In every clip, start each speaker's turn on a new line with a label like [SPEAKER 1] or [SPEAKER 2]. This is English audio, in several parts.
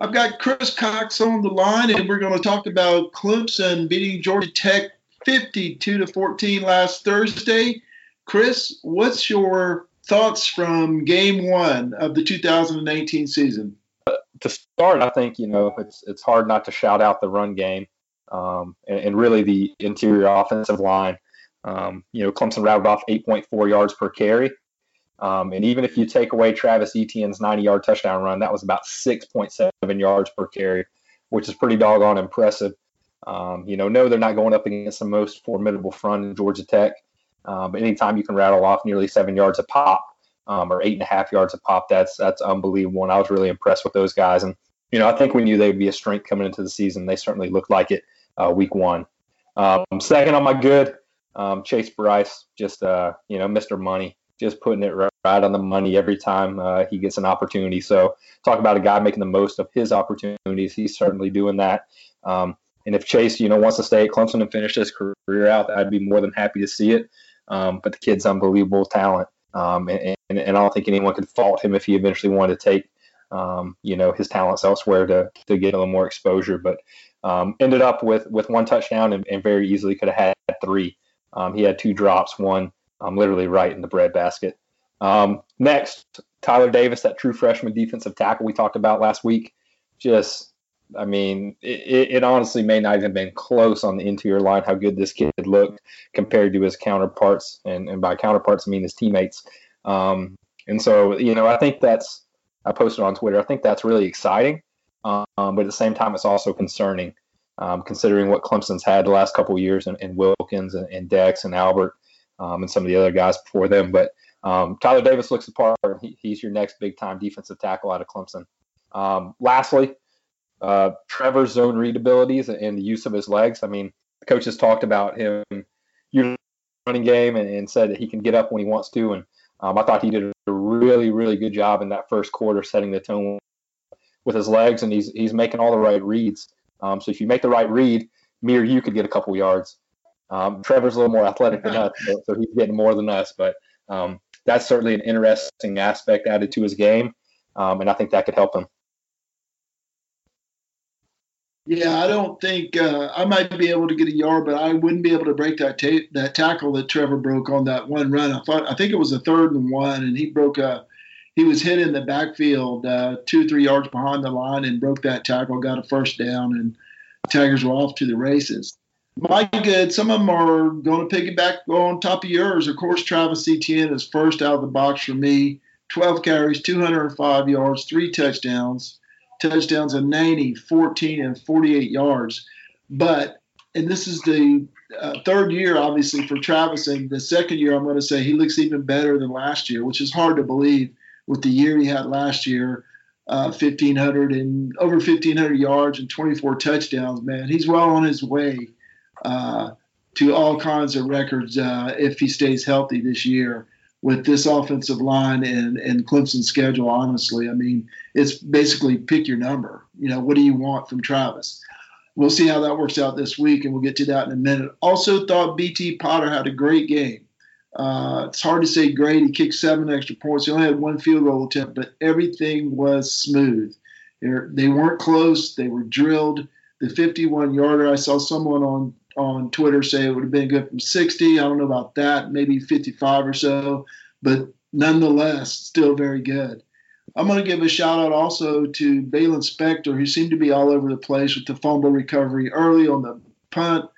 [SPEAKER 1] I've got Chris Cox on the line, and we're going to talk about Clemson beating Georgia Tech 52 to 14 last Thursday. Chris, what's your thoughts from game one of the 2019 season?
[SPEAKER 2] To start, I think you know it's it's hard not to shout out the run game um, and, and, really the interior offensive line. Um, you know, Clemson rattled off 8.4 yards per carry. Um, and even if you take away Travis Etienne's 90 yard touchdown run, that was about 6.7 yards per carry, which is pretty doggone impressive. Um, you know, no, they're not going up against the most formidable front in Georgia Tech. Uh, but anytime you can rattle off nearly seven yards a pop um, or eight and a half yards a pop, that's that's unbelievable. And I was really impressed with those guys. And you know, I think we knew they would be a strength coming into the season. They certainly looked like it uh, week one. Um, second on my good, um, Chase Brice, just uh, you know, Mr. Money just putting it right, on the money every time uh, he gets an opportunity. So talk about a guy making the most of his opportunities. He's certainly doing that. Um, and if Chase, you know, wants to stay at Clemson and finish his career out, I'd be more than happy to see it. Um, but the kid's unbelievable talent, um, and, and, and, I don't think anyone could fault him if he eventually wanted to take, um, you know, his talents elsewhere to to get a little more exposure. But um, ended up with with one touchdown and, and very easily could have had three. Um, he had two drops, one um, literally right in the breadbasket. Um, next, Tyler Davis, that true freshman defensive tackle we talked about last week. Just, I mean, it, it honestly may not even been close on the interior line how good this kid looked compared to his counterparts, and, and by counterparts I mean his teammates. Um, and so, you know, I think that's I posted on Twitter. I think that's really exciting, um, but at the same time, it's also concerning, um, considering what Clemson's had the last couple years, and, and Wilkins and, and Dex and Albert um, and some of the other guys before them. But um, Tyler Davis looks the part. He, he's your next big time defensive tackle out of Clemson. Um, lastly, uh, Trevor's zone read abilities and the use of his legs. I mean, the coaches talked about him running game and, and, said that he can get up when he wants to. And um, I thought he did a really, really good job in that first quarter setting the tone with his legs, and he's he's making all the right reads. Um, so if you make the right read, me or you could get a couple yards. Um, Trevor's a little more athletic than us, so, so he's getting more than us. But um, that's certainly an interesting aspect added to his game, um, and I think that could help him.
[SPEAKER 1] Yeah, I don't think uh, I might be able to get a yard, but I wouldn't be able to break that ta- that tackle that Trevor broke on that one run. I thought I think it was a third and one, and he broke a he was hit in the backfield uh, two three yards behind the line and broke that tackle, got a first down, and Tigers were off to the races my good. Some of them are going to piggyback on top of yours. Of course, Travis Etienne is first out of the box for me. 12 carries, 205 yards, three touchdowns. Touchdowns of 90, 14, and 48 yards. But, and this is the uh, third year, obviously, for Travis. And the second year, I'm going to say he looks even better than last year, which is hard to believe with the year he had last year. Uh, 1500 and over 1500 yards and 24 touchdowns man he's well on his way uh, to all kinds of records uh, if he stays healthy this year with this offensive line and, and Clemson's schedule, honestly. I mean, it's basically pick your number. You know, what do you want from Travis? We'll see how that works out this week, and we'll get to that in a minute. Also, thought BT Potter had a great game. Uh, it's hard to say great. He kicked seven extra points. He only had one field goal attempt, but everything was smooth. They weren't close. They were drilled. The 51 yarder, I saw someone on on Twitter say it would have been good from 60. I don't know about that, maybe 55 or so, but nonetheless, still very good. I'm going to give a shout out also to Baylon Spector, who seemed to be all over the place with the fumble recovery early on the punt.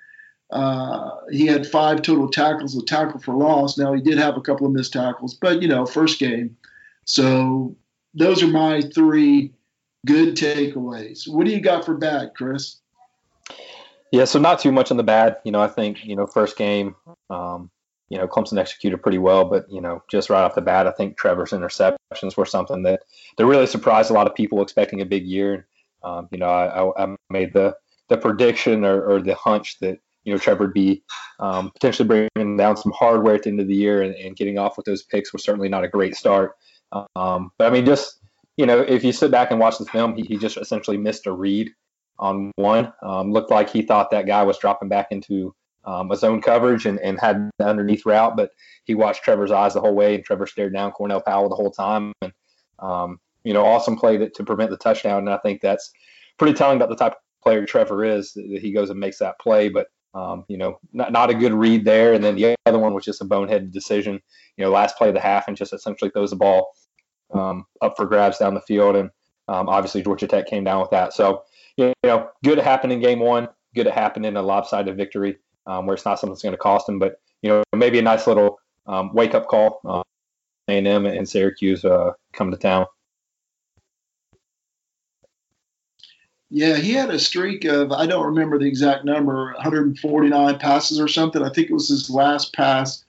[SPEAKER 1] Uh, he had five total tackles, a tackle for loss. Now he did have a couple of missed tackles, but you know, first game. So those are my three good takeaways. What do you got for bad, Chris?
[SPEAKER 2] Yeah, so not too much on the bad. You know, I think you know first game, um, you know, Clemson executed pretty well, but you know, just right off the bat, I think Trevor's interceptions were something that that really surprised a lot of people expecting a big year. Um, you know, I, I, made the the prediction or, or the hunch that you know Trevor would be um, potentially bringing down some hardware at the end of the year and, and, getting off with those picks was certainly not a great start. Um, but I mean, just you know, if you sit back and watch the film, he, he just essentially missed a read on one. Um, looked like he thought that guy was dropping back into um, a zone coverage and, and had the underneath route, but he watched Trevor's eyes the whole way, and Trevor stared down Cornell Powell the whole time. And um, you know, awesome play to, to prevent the touchdown. And I think that's pretty telling about the type of player Trevor is that he goes and makes that play. But um, you know, not, not a good read there. And then the other one was just a boneheaded decision. You know, last play of the half and just essentially throws the ball um, up for grabs down the field. And um, obviously Georgia Tech came down with that. So you know, good to happen in game one. Good to happen in a lopsided victory um, where it's not something that's going to cost them. But you know, maybe a nice little um, wake up call. Uh, A&M and Syracuse uh, come to town.
[SPEAKER 1] Yeah, he had a streak of I don't remember the exact number, 149 passes or something. I think it was his last pass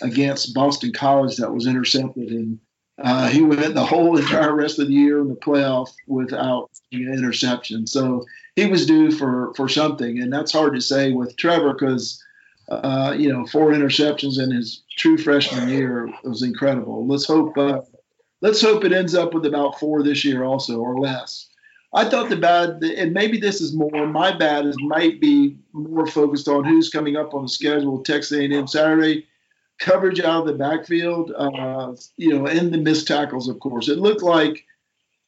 [SPEAKER 1] against Boston College that was intercepted, and uh, he went the whole entire rest of the year in the playoff without an interception. So he was due for for something, and that's hard to say with Trevor because uh, you know four interceptions in his true freshman year was incredible. Let's hope uh, let's hope it ends up with about four this year also or less. I thought the bad, and maybe this is more my bad, is might be more focused on who's coming up on the schedule. Texas A&M Saturday, coverage out of the backfield, uh, you know, and the missed tackles. Of course, it looked like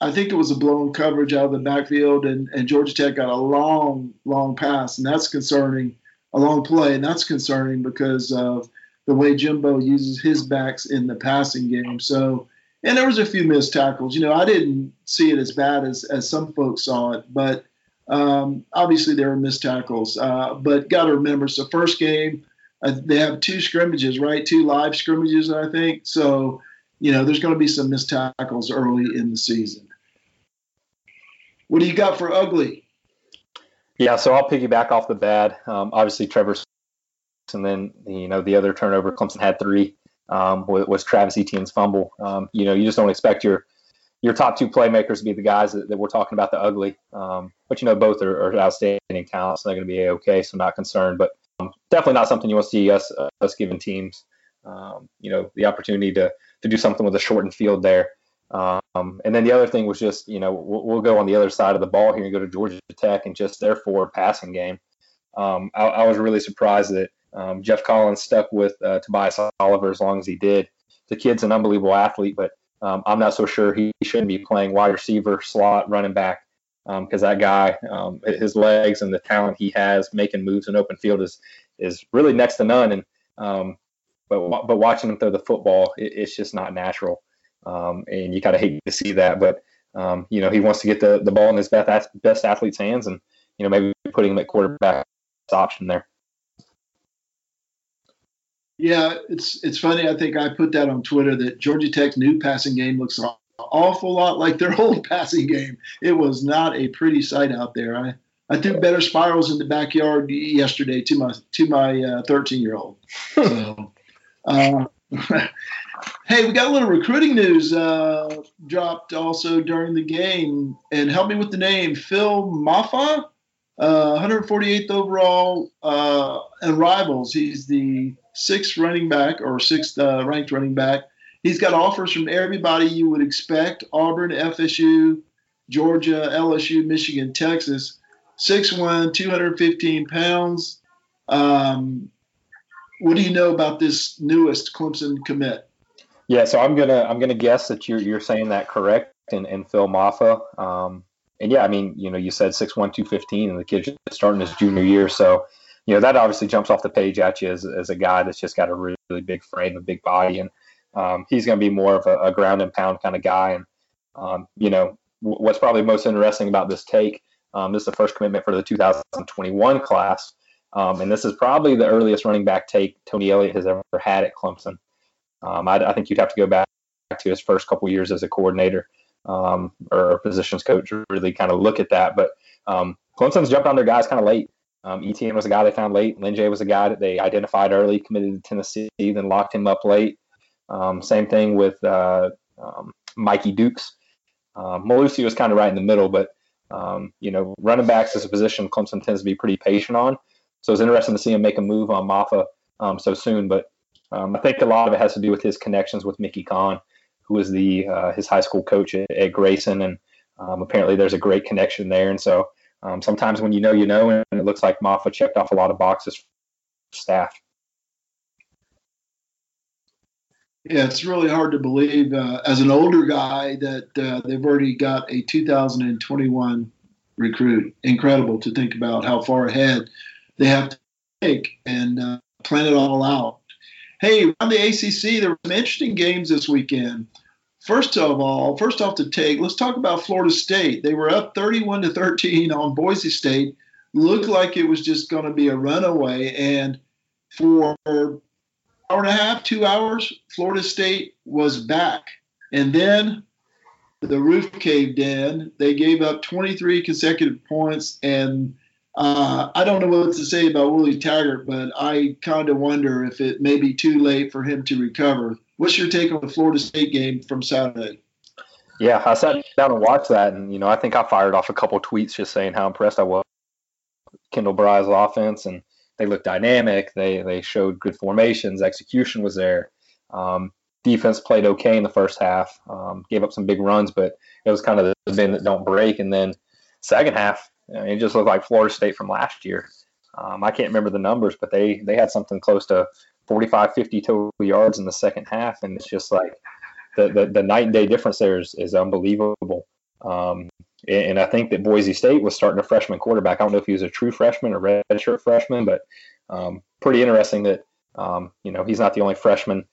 [SPEAKER 1] I think it was a blown coverage out of the backfield, and, and Georgia Tech got a long, long pass, and that's concerning. A long play, and that's concerning because of the way Jimbo uses his backs in the passing game. So and there was a few missed tackles. You know, I didn't see it as bad as as some folks saw it, but um, obviously there were missed tackles. Uh, but got to remember, it's the first game. They have two scrimmages, right? Two live scrimmages, I think. So, you know, there's going to be some missed tackles early in the season. What do you got for ugly?
[SPEAKER 2] Yeah, so I'll piggyback off the bad. Um, obviously, Trevor, and then you know the other turnover. Clemson had three um, was, Travis Etienne's fumble. Um, you know, you just don't expect your your top two playmakers to be the guys that, that we're talking about the ugly. Um, but you know, both are, are outstanding talents. So they're going to be okay. So not concerned, but definitely not something you want to see us uh, us giving teams. Um, you know, the opportunity to to do something with a shortened field there. Um, and then the other thing was just, you know, we'll, we'll, go on the other side of the ball here and go to Georgia Tech and just their forward passing game. I, I was really surprised that um, Geoff Collins stuck with uh, Tobias Oliver as long as he did. The kid's an unbelievable athlete, but um, I'm not so sure he shouldn't be playing wide receiver, slot, running back, because um, that guy, um, his legs and the talent he has making moves in open field is is really next to none. And um, but but watching him throw the football, it, it's just not natural, um, and you kind of hate to see that. But um, you know he wants to get the, the ball in his best best athlete's hands, and you know maybe putting him at quarterback option there.
[SPEAKER 1] Yeah, it's it's funny. I think I put that on Twitter that Georgia Tech's new passing game looks an awful lot like their old passing game. It was not a pretty sight out there. I I threw better spirals in the backyard yesterday to my to my 13 uh, year old. So, uh, hey, we got a little recruiting news uh, dropped also during the game, and help me with the name Phil Mafah, 148th uh, overall uh, and rivals. He's the sixth running back or sixth uh, ranked running back. He's got offers from everybody you would expect Auburn, FSU, Georgia, LSU, Michigan, Texas. 6'1, 215 pounds. Um, what do you know about this newest Clemson commit?
[SPEAKER 2] Yeah, so I'm gonna I'm gonna guess that you're you're saying that correct and, and Phil Mafah. Um, and yeah, I mean, you know, you said 6'1, 215, and the kid's starting his junior year. So you know that obviously jumps off the page at you as, as a guy that's just got a really, really big frame, a big body, and um, he's going to be more of a, a, ground and pound kind of guy. And um, you know w- what's probably most interesting about this take, um, this is the first commitment for the 2021 class, um, and this is probably the earliest running back take Tony Elliott has ever had at Clemson. Um, I, I, think you'd have to go back to his first couple years as a coordinator um, or positions coach to really kind of look at that, but. Clemson's jumped on their guys kind of late. Um, Etienne was a guy they found late. Lyn-J was a guy that they identified early, committed to Tennessee, then locked him up late. Um, same thing with uh, um, Mikey Dukes. Um, Mellusi was kind of right in the middle, but um, you know, running backs is a position Clemson tends to be pretty patient on. So it's interesting to see him make a move on Mafah um, so soon. But um, I think a lot of it has to do with his connections with Mickey Conn, who was the uh, his high school coach at, at Grayson, and apparently there's a great connection there. And so um, sometimes when you know, you know, and it looks like Mafah checked off a lot of boxes for staff.
[SPEAKER 1] Yeah, it's really hard to believe uh, as an older guy that uh, they've already got a 2021 recruit. Incredible to think about how far ahead they have to take and uh, plan it all out. Hey, on the ACC, there were some interesting games this weekend. First of all, first off to take, let's talk about Florida State. They were up 31 to 13 on Boise State. Looked like it was just going to be a runaway, and for hour and a half, two hours, Florida State was back. And then the roof caved in. They gave up 23 consecutive points. And uh, I don't know what to say about Willie Taggart, but I kind of wonder if it may be too late for him to recover. What's your take on the Florida State game from Saturday?
[SPEAKER 2] Yeah, I sat down and watched that, and you know, I think I fired off a couple tweets just saying how impressed I was Kendal Briles' offense, and they looked dynamic. They they showed good formations. Execution was there. Um, defense played okay in the first half. Um, gave up some big runs, but it was kind of the bend that don't break. And then second half, it just looked like Florida State from last year. Um, I can't remember the numbers, but they they had something close to 45, 50 total yards in the second half, and it's just like the the, the night and day difference there is, is unbelievable. Um, and I think that Boise State was starting a freshman quarterback. I don't know if he was a true freshman or redshirt freshman, but um, pretty interesting that um, you know he's not the only freshman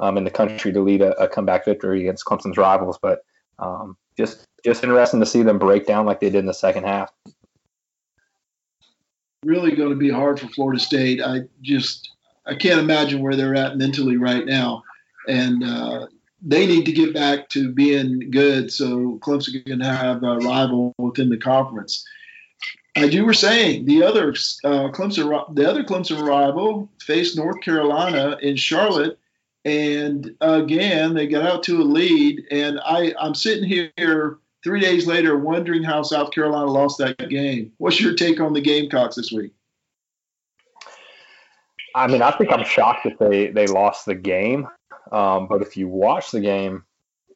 [SPEAKER 2] um, in the country to lead a, a, comeback victory against Clemson's rivals. But um, just just interesting to see them break down like they did in the second half.
[SPEAKER 1] Really going to be hard for Florida State. I just I can't imagine where they're at mentally right now, and uh, they need to get back to being good so Clemson can have a rival within the conference. As you were saying, the other uh, Clemson, the other Clemson rival faced North Carolina in Charlotte, and again they got out to a lead. And I, I'm sitting here three days later wondering how South Carolina lost that game. What's your take on the Gamecocks this week?
[SPEAKER 2] I mean, I think I'm shocked that they they lost the game. Um, but if you watch the game,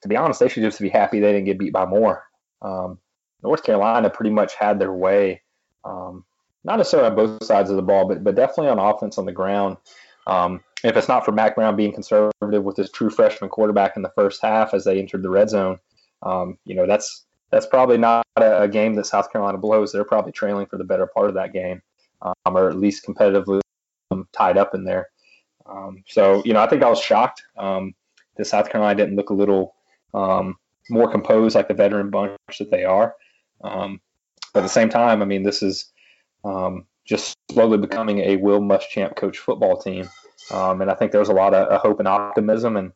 [SPEAKER 2] to be honest, they should just be happy they didn't get beat by more. Um, North Carolina pretty much had their way, um, not necessarily on both sides of the ball, but but definitely on offense on the ground. Um, if it's not for Mack Brown being conservative with his true freshman quarterback in the first half as they entered the red zone, um, you know that's that's probably not a, a, game that South Carolina blows. They're probably trailing for the better part of that game, um, or at least competitively tied up in there. Um, so, you know, I think I was shocked um, that South Carolina didn't look a little um, more composed like the veteran bunch that they are. Um, but at the same time, I mean, this is um, just slowly becoming a Will Muschamp coach football team. Um, and I think there's a lot of, hope and optimism. And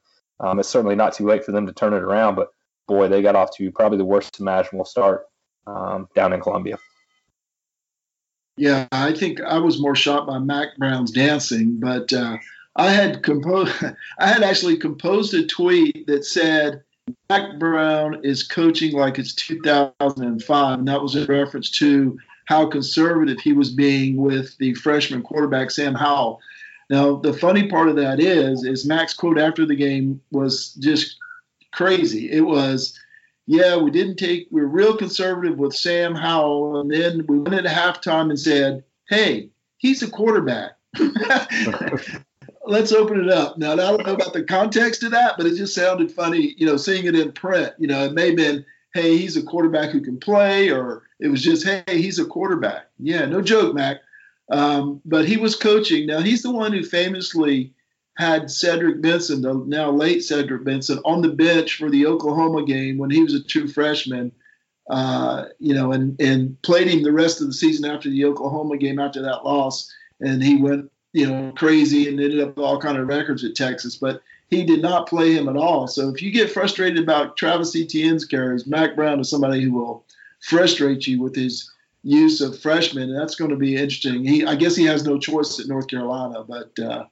[SPEAKER 2] it's certainly not too late for them to turn it around. But boy, they got off to probably the worst imaginable start down in Columbia.
[SPEAKER 1] Yeah, I think I was more shocked by Mack Brown's dancing, but uh, I had composed, I had actually composed a tweet that said, Mack Brown is coaching like it's 2005, and that was in reference to how conservative he was being with the freshman quarterback Sam Howell. Now, the funny part of that is, is Mack's quote after the game was just crazy. It was, "Yeah, we didn't take, we we're real conservative with Sam Howell, and then we went into halftime and said, hey, he's a quarterback." let's open it up. Now, I don't know about the context of that, but it just sounded funny, you know, seeing it in print. You know, it may have been, hey, he's a quarterback who can play, or it was just, hey, he's a quarterback. Yeah, no joke, Mack. Um, but he was coaching. Now, he's the one who famously had Cedric Benson, the now late Cedric Benson, on the bench for the Oklahoma game when he was a true freshman. Uh, you know, and and played him the rest of the season after the Oklahoma game after that loss, and he went you know, crazy and ended up all kind of records at Texas. But he did not play him at all. So if you get frustrated about Travis Etienne's carries, Mack Brown is somebody who will frustrate you with his use of freshmen, and that's going to be interesting. He, I guess, he has no choice at North Carolina, but uh,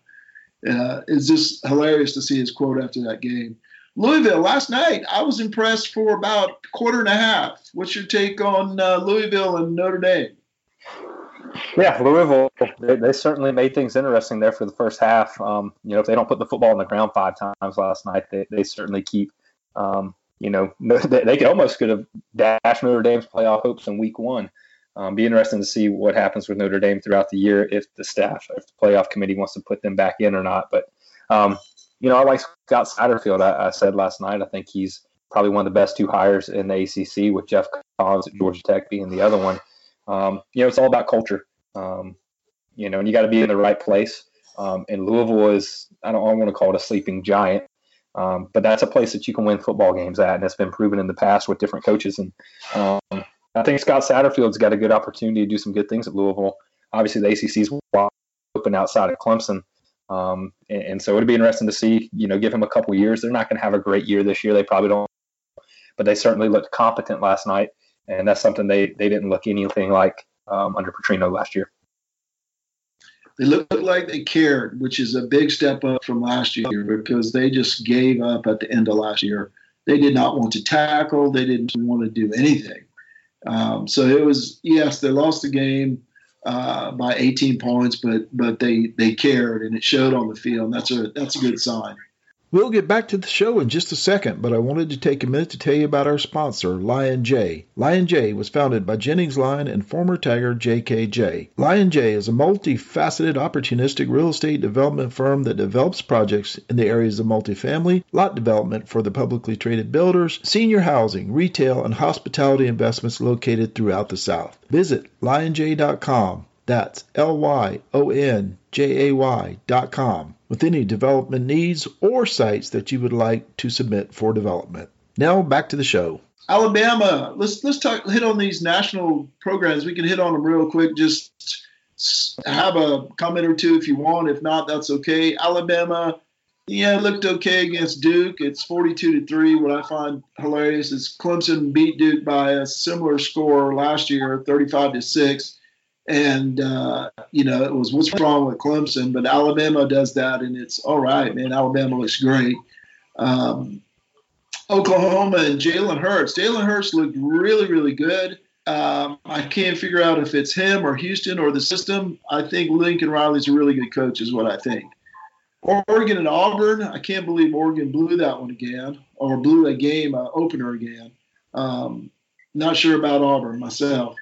[SPEAKER 1] uh, it's just hilarious to see his quote after that game. Louisville last night, I was impressed for about quarter and a half. What's your take on uh, Louisville and Notre Dame?
[SPEAKER 2] Yeah, Louisville, they, they, certainly made things interesting there for the first half. Um, you know, if they don't put the football on the ground five times last night, they, they certainly keep, um, you know, they, they could almost could have dashed Notre Dame's playoff hopes in week one. Um, be interesting to see what happens with Notre Dame throughout the year if the staff, if the playoff committee wants to put them back in or not. But, um, you know, I like Scott Satterfield. I, I, said last night, I think he's probably one of the best two hires in the ACC, with Geoff Collins at Georgia Tech being the other one. Um, you know, it's all about culture. Um, you know, and you got to be in the right place. Um, and Louisville is, I don't, I want to call it a sleeping giant, um, but that's a place that you can win football games at, and it's been proven in the past with different coaches. And um, I think Scott Satterfield's got a good opportunity to do some good things at Louisville. Obviously, the ACC is wide open outside of Clemson, um, and, and, so it'd be interesting to see. You know, give him a couple years. They're not going to have a great year this year. They probably don't, but they certainly looked competent last night, and that's something they they didn't look anything like um, under Petrino last year.
[SPEAKER 1] They looked like they cared, which is a big step up from last year because they just gave up at the end of last year. They did not want to tackle. They didn't want to do anything. Um, so it was yes, they lost the game uh, by 18 points, but but they they cared and it showed on the field. That's a that's a good sign.
[SPEAKER 3] We'll get back to the show in just a second, but I wanted to take a minute to tell you about our sponsor, Lion J. Lion J was founded by Jennings Lion and former Tiger JKJ. Lion J is a multifaceted, opportunistic real estate development firm that develops projects in the areas of multifamily, lot development for the publicly traded builders, senior housing, retail, and hospitality investments located throughout the South. Visit lionj.com. That's L Y O N J A Y dot com with any development needs or sites that you would like to submit for development. Now back to the show.
[SPEAKER 1] Alabama, let's let's talk hit on these national programs. We can hit on them real quick. Just have a comment or two if you want. If not, that's okay. Alabama, yeah, looked okay against Duke. It's 42 to 3. What I find hilarious is Clemson beat Duke by a similar score last year, 35 to 6 and uh, you know it was what's wrong with Clemson, but Alabama does that, and it's all right, man. Alabama looks great. Um, Oklahoma and Jalen Hurts. Jalen Hurts looked really, really good. Um, I can't figure out if it's him or Houston or the system. I think Lincoln Riley's a really good coach, is what I think. Oregon and Auburn. I can't believe Oregon blew that one again, or blew a game uh, opener again. Um, not sure about Auburn myself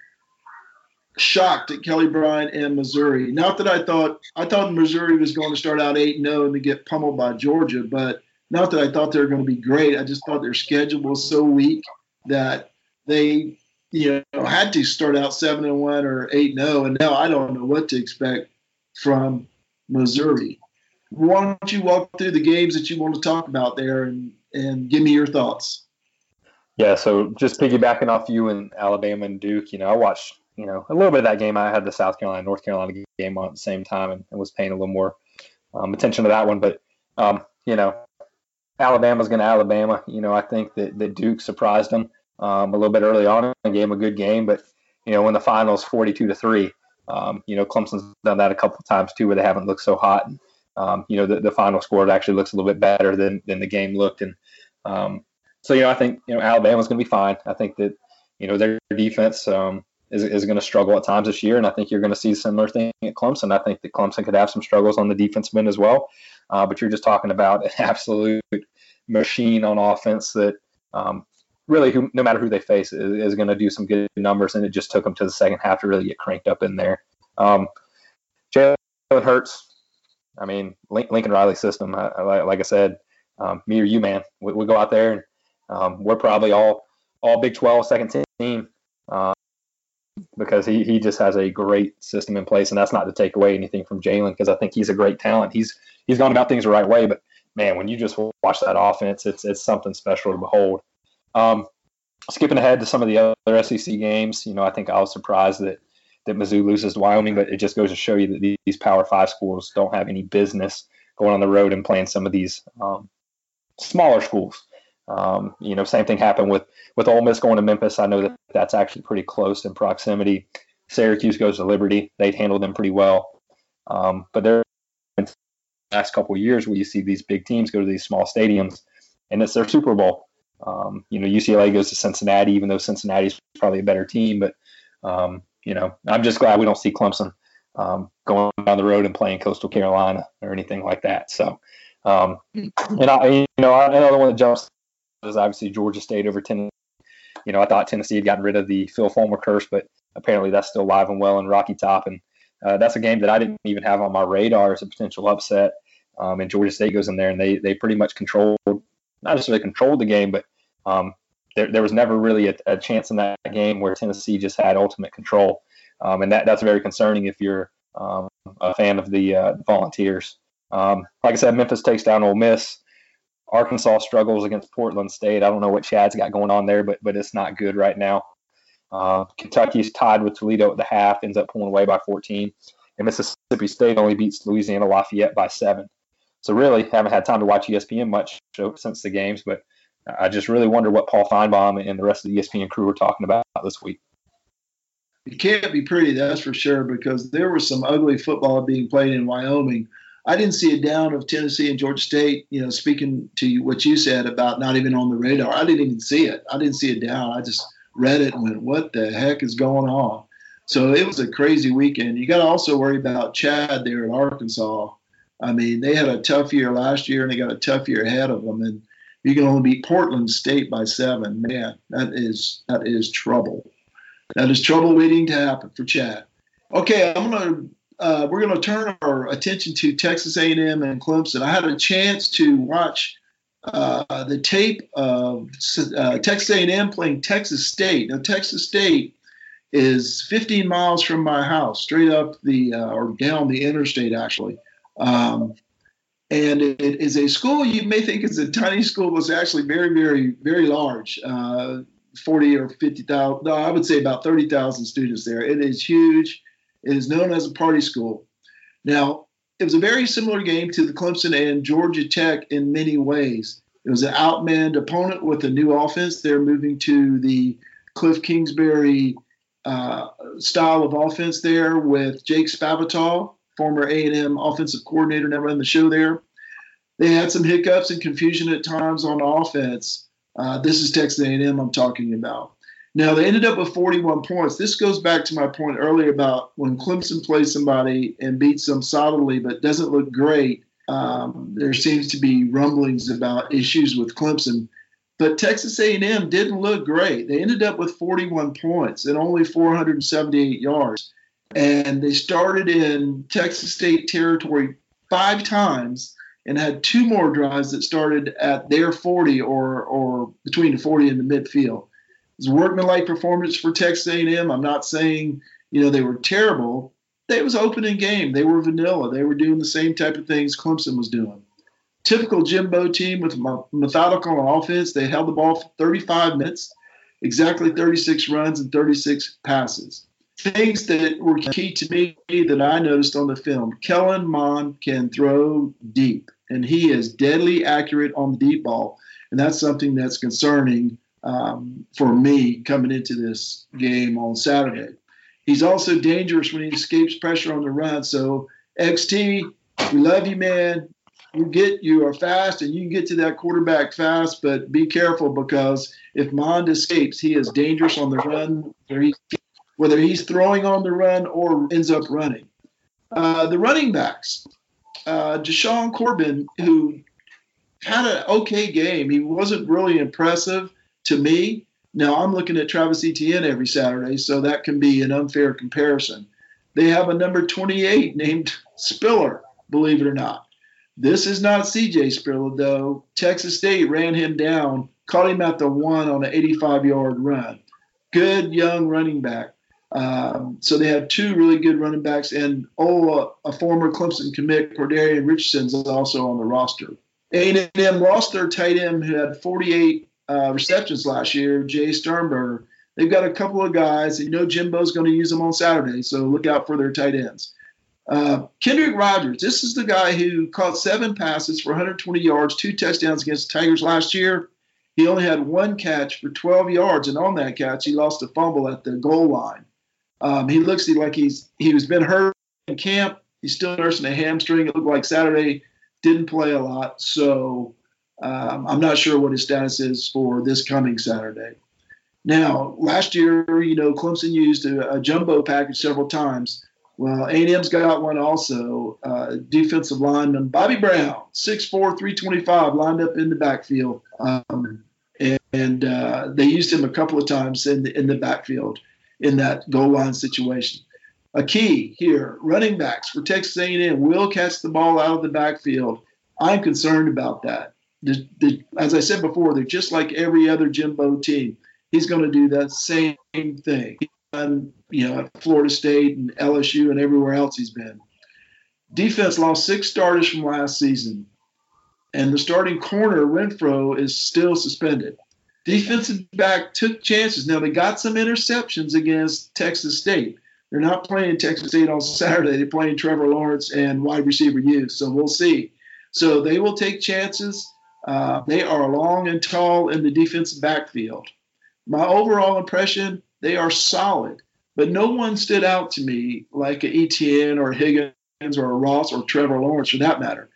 [SPEAKER 1] shocked at Kelly Bryant and Missouri. Not that I thought I thought Missouri was going to start out eight and zero and to get pummeled by Georgia, but not that I thought they were going to be great. I just thought their schedule was so weak that they you know had to start out seven and one or eight and zero, and now I don't know what to expect from Missouri. Why don't you walk through the games that you want to talk about there and and give me your thoughts?
[SPEAKER 2] Yeah, so just piggybacking off you and Alabama and Duke, you know, I watched you know, a little bit of that game. I had the South Carolina North Carolina game on at the same time and, and was paying a little more um, attention to that one. But um, you know, Alabama's going to Alabama. You know, I think that, that Duke surprised them um, a little bit early on and gave them a good game. But you know, when the finals forty-two to three, um, you know, Clemson's done that a couple of times too, where they haven't looked so hot. And, um, you know, the, the final score actually looks a little bit better than than the game looked. And um, so, you know, I think you know Alabama's going to be fine. I think that you know their defense. Um, is, is going to struggle at times this year. And I think you're going to see a similar thing at Clemson. I think that Clemson could have some struggles on the defensive end as well. Uh, but you're just talking about an absolute machine on offense that um, really, who, no matter who they face, is, is going to do some good numbers. And it just took them to the second half to really get cranked up in there. Um, Jalen Hurts. I mean, Lincoln Riley system. I, I, like I said, um, me or you, man, we, we go out there and um, we're probably all all Big 12 second team. Um, because he, he just has a great system in place, and that's not to take away anything from Jalen because I think he's a great talent. He's he's gone about things the right way, but man, when you just watch that offense, it's it's something special to behold. Um, skipping ahead to some of the other SEC games, you know, I think I was surprised that that Mizzou loses to Wyoming, but it just goes to show you that these Power Five schools don't have any business going on the road and playing some of these um, smaller schools. Um, you know, same thing happened with with Ole Miss going to Memphis. I know that that's actually pretty close in proximity. Syracuse goes to Liberty. They've handled them pretty well. Um, but there been the last couple of years where you see these big teams go to these small stadiums, and it's their Super Bowl. Um, you know, UCLA goes to Cincinnati, even though Cincinnati's probably a better team. But um, you know, I'm just glad we don't see Clemson um, going down the road and playing Coastal Carolina or anything like that. So, um, and I, you know, another one that jumps is obviously Georgia State over Tennessee. You know, I thought Tennessee had gotten rid of the Phil Fulmer curse, but apparently that's still alive and well in Rocky Top, and uh, that's a game that I didn't even have on my radar as a potential upset. Um, and Georgia State goes in there and they they pretty much controlled, not necessarily controlled the game, but um, there, there was never really a, a, chance in that game where Tennessee just had ultimate control. Um, and that, that's very concerning if you're um, a fan of the uh, Volunteers. Um, like I said, Memphis takes down Ole Miss. Arkansas struggles against Portland State. I don't know what Chad's got going on there, but but it's not good right now. Uh, Kentucky's tied with Toledo at the half, ends up pulling away by 14, and Mississippi State only beats Louisiana Lafayette by seven. So really, haven't had time to watch ESPN much since the games, but I just really wonder what Paul Finebaum and the rest of the ESPN crew were talking about this week.
[SPEAKER 1] It can't be pretty, that's for sure, because there was some ugly football being played in Wyoming. I didn't see a down of Tennessee and Georgia State. You know, speaking to what you said about not even on the radar, I didn't even see it. I didn't see a down. I just read it and went, "What the heck is going on?" So it was a crazy weekend. You got to also worry about Chad there in Arkansas. I mean, they had a tough year last year, and they got a tough year ahead of them. And you can only beat Portland State by seven. Man, that is that is trouble. That is trouble waiting to happen for Chad. Okay, I'm gonna uh, we're gonna turn our attention to Texas A&M and Clemson. I had a chance to watch uh, the tape of uh, Texas A&M playing Texas State. Now Texas State is 15 miles from my house, straight up the uh, or down the interstate actually. Um, and it is a school you may think is a tiny school, but it's actually very, very, very large. Uh, 40 or 50,000, no, I would say about 30,000 students there. It is huge. It is known as a party school. Now, it was a very similar game to the Clemson and Georgia Tech in many ways. It was an outmanned opponent with a new offense. They're moving to the Cliff Kingsbury uh, style of offense there with Jake Spavital, former A&M offensive coordinator, never run the show there. They had some hiccups and confusion at times on offense. Uh, this is Texas A&M I'm talking about. Now they ended up with 41 points. This goes back to my point earlier about when Clemson plays somebody and beats them solidly, but doesn't look great. Um, there seems to be rumblings about issues with Clemson, but Texas A&M didn't look great. They ended up with 41 points and only 478 yards and they started in Texas State territory five times and had two more drives that started at their 40 or or between the 40 and the midfield. It was a workmanlike performance for Texas A&M. I'm not saying you know they were terrible. They was opening game. They were vanilla. They were doing the same type of things Clemson was doing. Typical Jimbo team with methodical offense. They held the ball for 35 minutes, exactly 36 runs and 36 passes things that were key to me that I noticed on the film. Kellen Mond can throw deep, and he is deadly accurate on the deep ball, and that's something that's concerning um, for me coming into this game on Saturday. He's also dangerous when he escapes pressure on the run. So XT, we love you, man. You get you are fast and you can get to that quarterback fast, but be careful because if Mond escapes, he is dangerous on the run. Where he whether he's throwing on the run or ends up running. Uh, the running backs, uh, Jashaun Corbin, who had an okay game, he wasn't really impressive to me. Now I'm looking at Travis Etienne every Saturday, so that can be an unfair comparison. They have a number 28 named Spiller, believe it or not. This is not CJ Spiller, though. Texas State ran him down, caught him at the one on an 85 yard run. Good young running back. Um, so they have two really good running backs, and oh, a former Clemson commit, Cordarrian Richardson, is also on the roster. A&M lost their tight end who had 48 uh, receptions last year, Jace Sternberger. They've got a couple of guys, and you know Jimbo's going to use them on Saturday, so look out for their tight ends. Uh, Kendrick Rogers, this is the guy who caught seven passes for 120 yards, two touchdowns against the Tigers last year. He only had one catch for 12 yards, and on that catch, he lost a fumble at the goal line. Um, he looks like he's he was been hurt in camp. He's still nursing a hamstring. It looked like Saturday didn't play a lot, so um, I'm not sure what his status is for this coming Saturday. Now, last year, you know, Clemson used a, a jumbo package several times. Well, A&M's got one also. Uh, defensive lineman Bobby Brown, 6'4", 325, lined up in the backfield, um, and, uh, they used him a couple of times in the, in the backfield in that goal line situation. a key here. Running backs for Texas A&M will catch the ball out of the backfield. I'm concerned about that. The, the, as I said before, they're just like every other Jimbo team. He's going to do that same thing. And, you know, Florida State and LSU and everywhere else he's been. Defense lost six starters from last season, and the starting corner Renfro is still suspended. Defensive back took chances. Now they got some interceptions against Texas State. They're not playing Texas State on Saturday. They're playing Trevor Lawrence and wide receiver youth. So we'll see. So they will take chances. Uh, they are long and tall in the defensive backfield. My overall impression, they are solid, but no one stood out to me like a Etienne or Higgins or a Ross or Trevor Lawrence for that matter.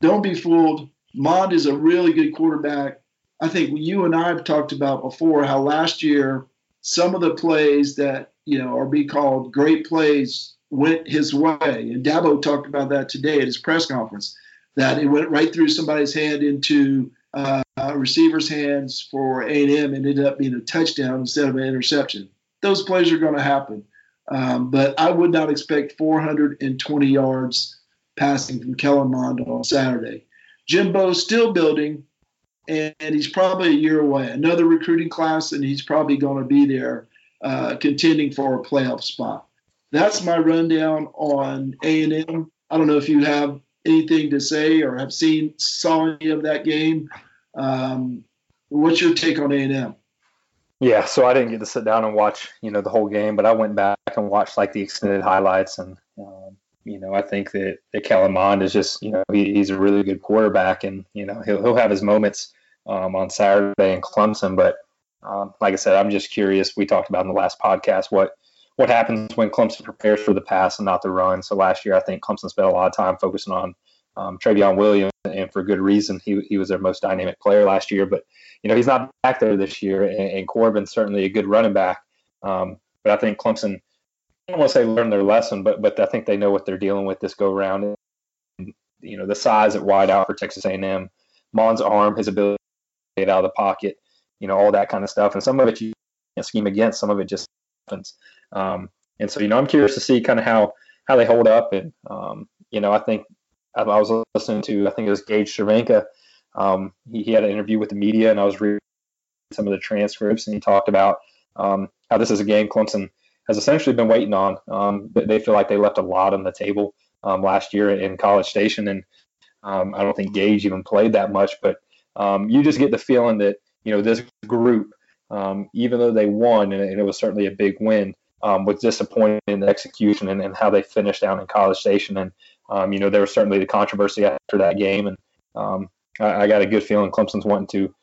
[SPEAKER 1] Don't be fooled. Mond is a really good quarterback. I think you and I have talked about before how last year some of the plays that you know are be called great plays went his way, and Dabo talked about that today at his press conference. That it went right through somebody's hand into uh, receiver's hands for A&M and ended up being a touchdown instead of an interception. Those plays are going to happen, um, but I would not expect 420 yards passing from Kellen Mond on Saturday. Jimbo's still building and, and he's probably a year away. Another recruiting class, and he's probably going to be there uh, contending for a playoff spot. That's my rundown on A and M. I don't know if you have anything to say or have seen saw any of that game. Um, what's your take on A and M?
[SPEAKER 2] Yeah, so I didn't get to sit down and watch, you know, the whole game, but I went back and watched like the extended highlights, and um, you know, I think that, that Kellen is just, you know, he, he's a really good quarterback and, you know, he'll, he'll have his moments um, on Saturday in Clemson. But um, like I said, I'm just curious. We talked about in the last podcast what, what happens when Clemson prepares for the pass and not the run. So last year, I think Clemson spent a lot of time focusing on um, Trayveon Williams, and for good reason. He, he was their most dynamic player last year, but you know he's not back there this year. And, and Corbin's certainly a good running back, um, but I think Clemson I don't want to say learn their lesson, but but I think they know what they're dealing with this go round. You know, the size at wide out for Texas A&M, Mond's arm, his ability to get out of the pocket, you know, all that kind of stuff. And some of it you scheme against, some of it just happens. Um, and so, you know, I'm curious to see kind of how how they hold up. And um, you know, I think I, I, was listening to I think it was Gage Cervenka. Um, he, he, had an interview with the media, and I was reading some of the transcripts, and he talked about um, how this is a game Clemson has essentially been waiting on. Um, they feel like they left a lot on the table um, last year in College Station, and um, I don't think Gage even played that much. But um, you just get the feeling that you know this group, um, even though they won, and it was certainly a big win, um, was disappointed in the execution and, and, how they finished down in College Station. And you know there was certainly the controversy after that game, and I, I, got a good feeling Clemson's wanting to,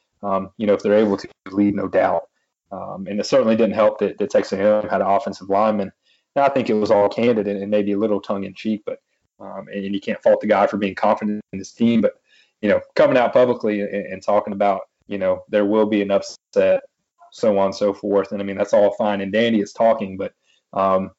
[SPEAKER 2] you know, if they're able to lead, no doubt. Um, and it certainly didn't help that, that Texas A&M had an offensive lineman. Now, I think it was all candid and, and maybe a little tongue in cheek, but um, and, and, you can't fault the guy for being confident in his team. But you know, coming out publicly and, and, talking about you know there will be an upset, so on and so forth. And I mean that's all fine and dandy. is talking, but um,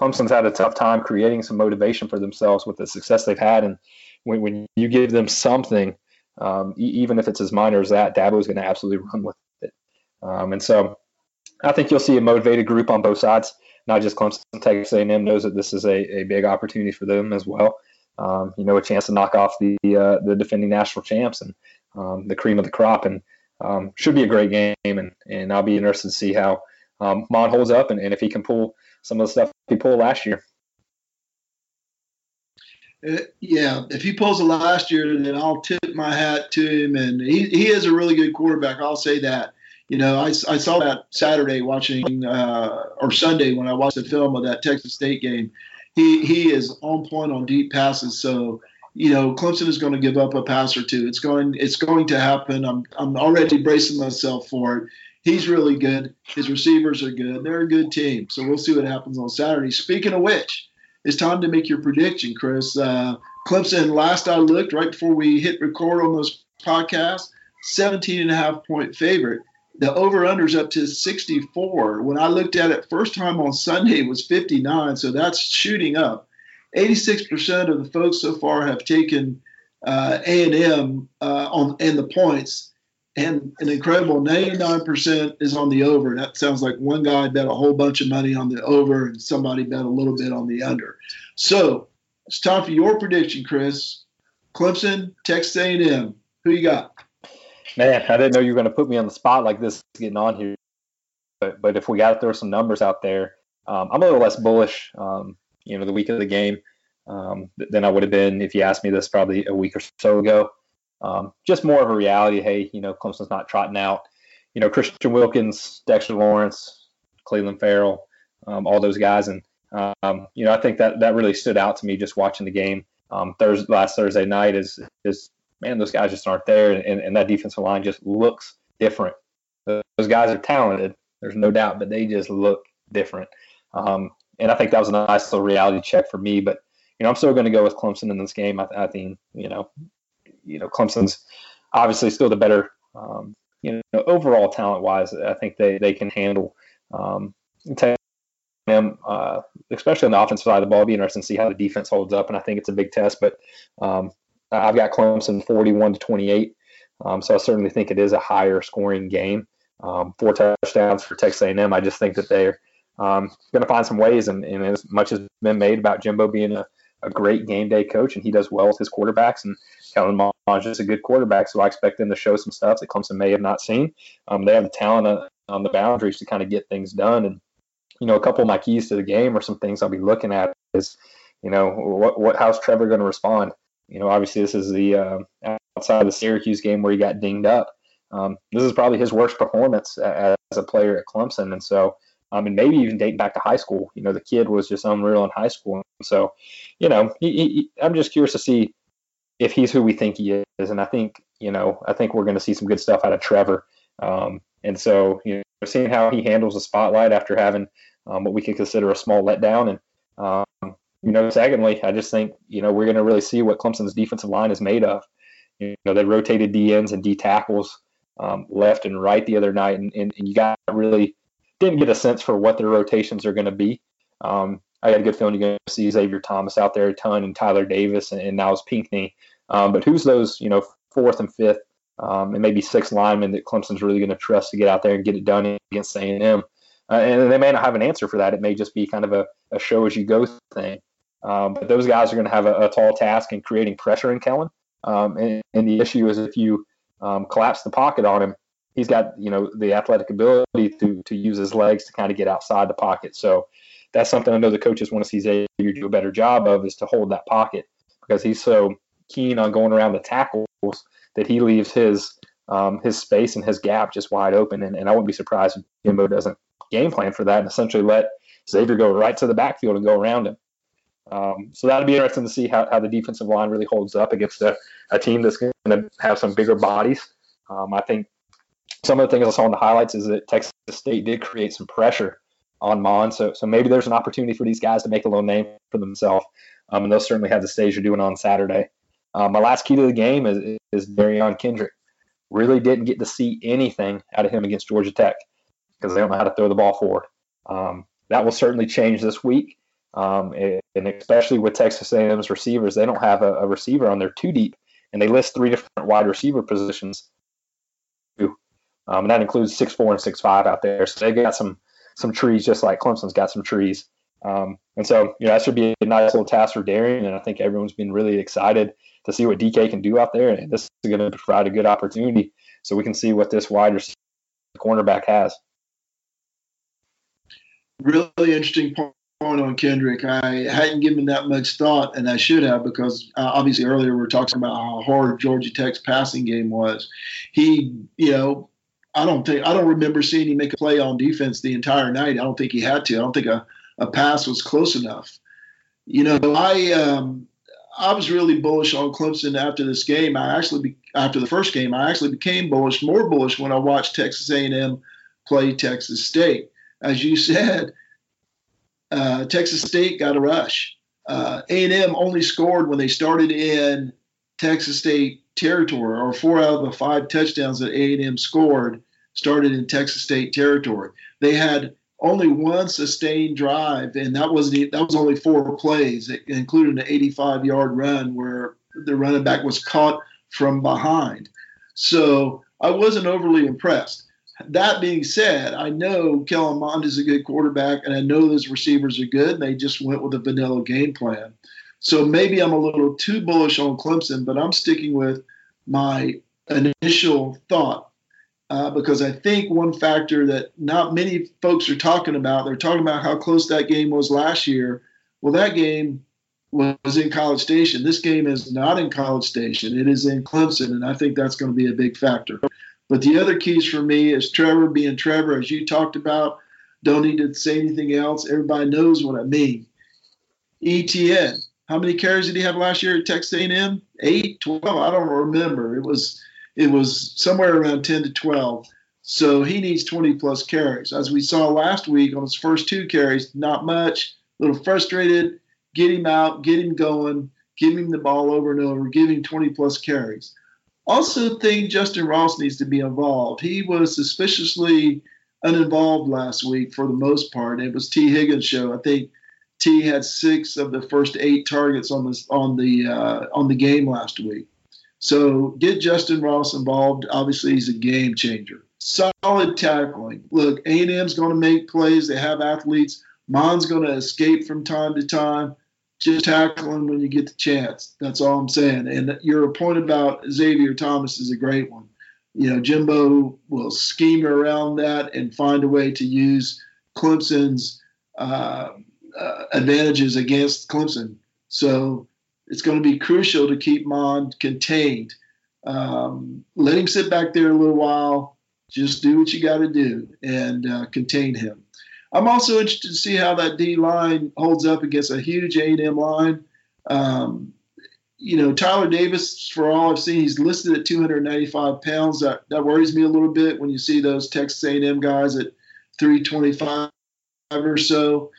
[SPEAKER 2] Clemson's had a tough time creating some motivation for themselves with the success they've had. And when, when you give them something, um, e- even if it's as minor as that, Dabo's going to absolutely run with it. um, and so I think you'll see a motivated group on both sides. Not just Clemson, Texas A&M knows that this is a, a big opportunity for them as well. Um, you know, a chance to knock off the uh, the defending national champs and um, the cream of the crop, and um, should be a great game. And and I'll be interested to see how um, holds up and, and if he can pull some of the stuff he pulled last year.
[SPEAKER 1] Uh, yeah, if he pulls it last year, then I'll tip my hat to him. And he, he is a really good quarterback. I'll say that you know, I, I saw that Saturday watching uh, or Sunday when I watched the film of that Texas State game. He he is on point on deep passes. So you know, Clemson is going to give up a pass or two. It's going it's going to happen. I'm I'm already bracing myself for it. He's really good. His receivers are good. They're a good team. So we'll see what happens on Saturday. Speaking of which, it's time to make your prediction, Chris. Uh, Clemson, last I looked, right before we hit record on this podcast, 17 and a half point favorite the over unders up to 64. When I looked at it first time on Sunday, it was 59. So that's shooting up. 86% of the folks so far have taken uh, A&M uh, on and the points. and an incredible 99% is on the over. That sounds like one guy bet a whole bunch of money on the over and somebody bet a little bit on the under. So it's time for your prediction, Chris. Clemson, Texas A&M. Who you got?
[SPEAKER 2] Man, I didn't know you were going to put me on the spot like this getting on here. But, but if we got to throw some numbers out there, um, I'm a little less bullish, um, you know, the week of the game um, than I would have been if you asked me this probably a week or so ago. Um, just more of a reality. Hey, you know, Clemson's not trotting out. You know, Christian Wilkins, Dexter Lawrence, Clelin Ferrell, um, all those guys, and um, you know, I think that that really stood out to me just watching the game Thursday last Thursday night. Is is man, those guys just aren't there, and, and that defensive line just looks different. Those guys are talented, there's no doubt, but they just look different. Um, and I think that was a nice little reality check for me. But you know, I'm still going to go with Clemson in this game. I, I, think you know, you know, Clemson's obviously still the better, um, you know, overall talent wise. I think they they can handle um, them, uh, especially on the offensive side of the ball. It'll be interesting to see how the defense holds up, and I think it's a big test. But um, I've got Clemson 41 to 28. Um, so I certainly think it is a higher scoring game. Um, four touchdowns for Texas A&M. I just think that they're um, going to find some ways, and, and, as much has been made about Jimbo being a, a, great game day coach, and he does well with his quarterbacks, and Kellen Mond is a good quarterback, so I expect them to show some stuff that Clemson may have not seen. Um, they have the talent uh, on the boundaries to kind of get things done, and you know, a couple of my keys to the game or some things I'll be looking at is, you know, what, what how's Trevor going to respond? You know, obviously this is the uh, outside of the Syracuse game where he got dinged up. Um, this is probably his worst performance as a player at Clemson, and so um, and maybe even dating back to high school. You know, the kid was just unreal in high school, so you know, he, he, I'm just curious to see if he's who we think he is, and I think you know, I think we're going to see some good stuff out of Trevor. Um, and so you know, seeing how he handles the spotlight after having um, what we could consider a small letdown, and um, you know, secondly, I just think, you know, we're going to really see what Clemson's defensive line is made of. You know, they rotated D ends and D tackles um, left and right the other night, and, and, and, you got really didn't get a sense for what their rotations are going to be. Um, I got a good feeling you're going to see Xavier Thomas out there a ton and Tyler Davis and, and Nyles Pinckney. Um, but who's those, you know, fourth and fifth um, and maybe sixth linemen that Clemson's really going to trust to get out there and get it done against A&M? Uh, and they may not have an answer for that. It may just be kind of a, a show as you go thing. Um, but those guys are going to have a, a, tall task in creating pressure in Kellen. Um, and, and, the issue is if you um, collapse the pocket on him, he's got you know the athletic ability to to use his legs to kind of get outside the pocket. So that's something I know the coaches want to see Xavier do a better job of is to hold that pocket because he's so keen on going around the tackles that he leaves his um, his space and his gap just wide open. And, and I wouldn't be surprised if Jimbo doesn't game plan for that and essentially let Xavier go right to the backfield and go around him. Um, so that'll be interesting to see how, how the defensive line really holds up against a, a team that's going to have some bigger bodies. Um, I think some of the things I saw in the highlights is that Texas State did create some pressure on Mond. So, so maybe there's an opportunity for these guys to make a little name for themselves. Um, and they'll certainly have the stage they're doing on Saturday. Uh, my last key to the game is, is Derion Kendrick. Really didn't get to see anything out of him against Georgia Tech because they don't know how to throw the ball forward. Um, that will certainly change this week. Um, and especially with Texas A&M's receivers, they don't have a, a, receiver on their two deep, and they list three different wide receiver positions. Um, and that includes six four and six five out there. So they got some some trees, just like Clemson's got some trees. Um, and so you know that should be a nice little task for Derion, and I think everyone's been really excited to see what DK can do out there. And this is going to provide a good opportunity so we can see what this wide receiver cornerback has.
[SPEAKER 1] Really interesting point on Kendrick. I hadn't given that much thought, and I should have because uh, obviously earlier we were talking about how hard Georgia Tech's passing game was. He, you know, I don't think I don't remember seeing him make a play on defense the entire night. I don't think he had to. I don't think a, a pass was close enough. You know, I um, I was really bullish on Clemson after this game. I actually be, after the first game, I actually became bullish, more bullish when I watched Texas A&M play Texas State. As you said, uh, Texas State got a rush. Uh, A&M only scored when they started in Texas State territory, or four out of the five touchdowns that A&M scored started in Texas State territory. They had only one sustained drive, and that was that was only four plays. It included an 85-yard run where the running back was caught from behind. So I wasn't overly impressed. That being said, I know Kellen Mond is a good quarterback, and I know those receivers are good. And they just went with a vanilla game plan. So maybe I'm a little too bullish on Clemson, but I'm sticking with my initial thought uh, because I think one factor that not many folks are talking about, they're talking about how close that game was last year. Well, that game was in College Station. This game is not in College Station. It is in Clemson, and I think that's going to be a big factor. But the other keys for me is Trevor being Trevor, as you talked about. Don't need to say anything else. Everybody knows what I mean. ETN. How many carries did he have last year at Texas A&M? Eight, 12? I don't remember. It was it was somewhere around 10 to 12. So he needs 20 plus carries. As we saw last week on his first two carries, not much, a little frustrated. Get him out, get him going, give him the ball over and over, give him 20 plus carries. Also, think Justin Ross needs to be involved. He was suspiciously uninvolved last week for the most part. It was Tee Higgins' show. I think Tee had six of the first eight targets on the on the uh, on the game last week. So get Justin Ross involved. Obviously, he's a game changer. Solid tackling. Look, A&M's going to make plays. They have athletes. Mond's going to escape from time to time. Just tackle him when you get the chance. That's all I'm saying. And your point about Xavier Thomas is a great one. You know, Jimbo will scheme around that and find a way to use Clemson's uh, uh, advantages against Clemson. So it's going to be crucial to keep Mond contained. Um, let him sit back there a little while. Just do what you got to do and uh, contain him. I'm also interested to see how that D line holds up against a huge A&M line. Um, you know, Tyler Davis, for all I've seen, he's listed at 295 pounds. That that worries me a little bit when you see those Texas A&M guys at 325 or so.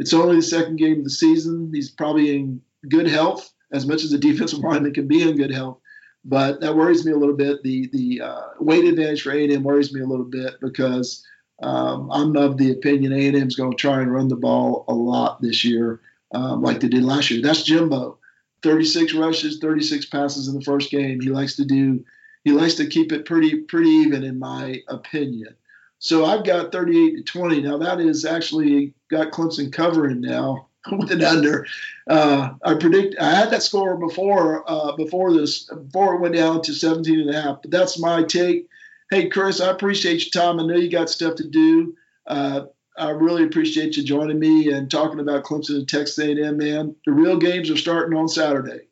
[SPEAKER 1] It's only the second game of the season. He's probably in good health as much as a defensive lineman can be in good health. But that worries me a little bit. The the uh, weight advantage for A&M worries me a little bit because um, I'm of the opinion A&M is going to try and run the ball a lot this year, um, like they did last year. That's Jimbo, 36 rushes, 36 passes in the first game. He likes to do. He likes to keep it pretty pretty even, in my opinion. So I've got 38 to 20. Now that is actually got Clemson covering now with an under. Uh, I predict I had that score before uh, before this before it went down to 17 and a half. But that's my take. Hey Chris, I appreciate your time. I know you got stuff to do. Uh, I really appreciate you joining me and talking about Clemson and Texas A&M. Man, the real games are starting on Saturday.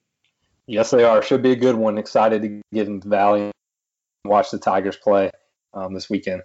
[SPEAKER 2] Yes, they are. Should be a good one. Excited to get into the Valley and watch the Tigers play um, this weekend.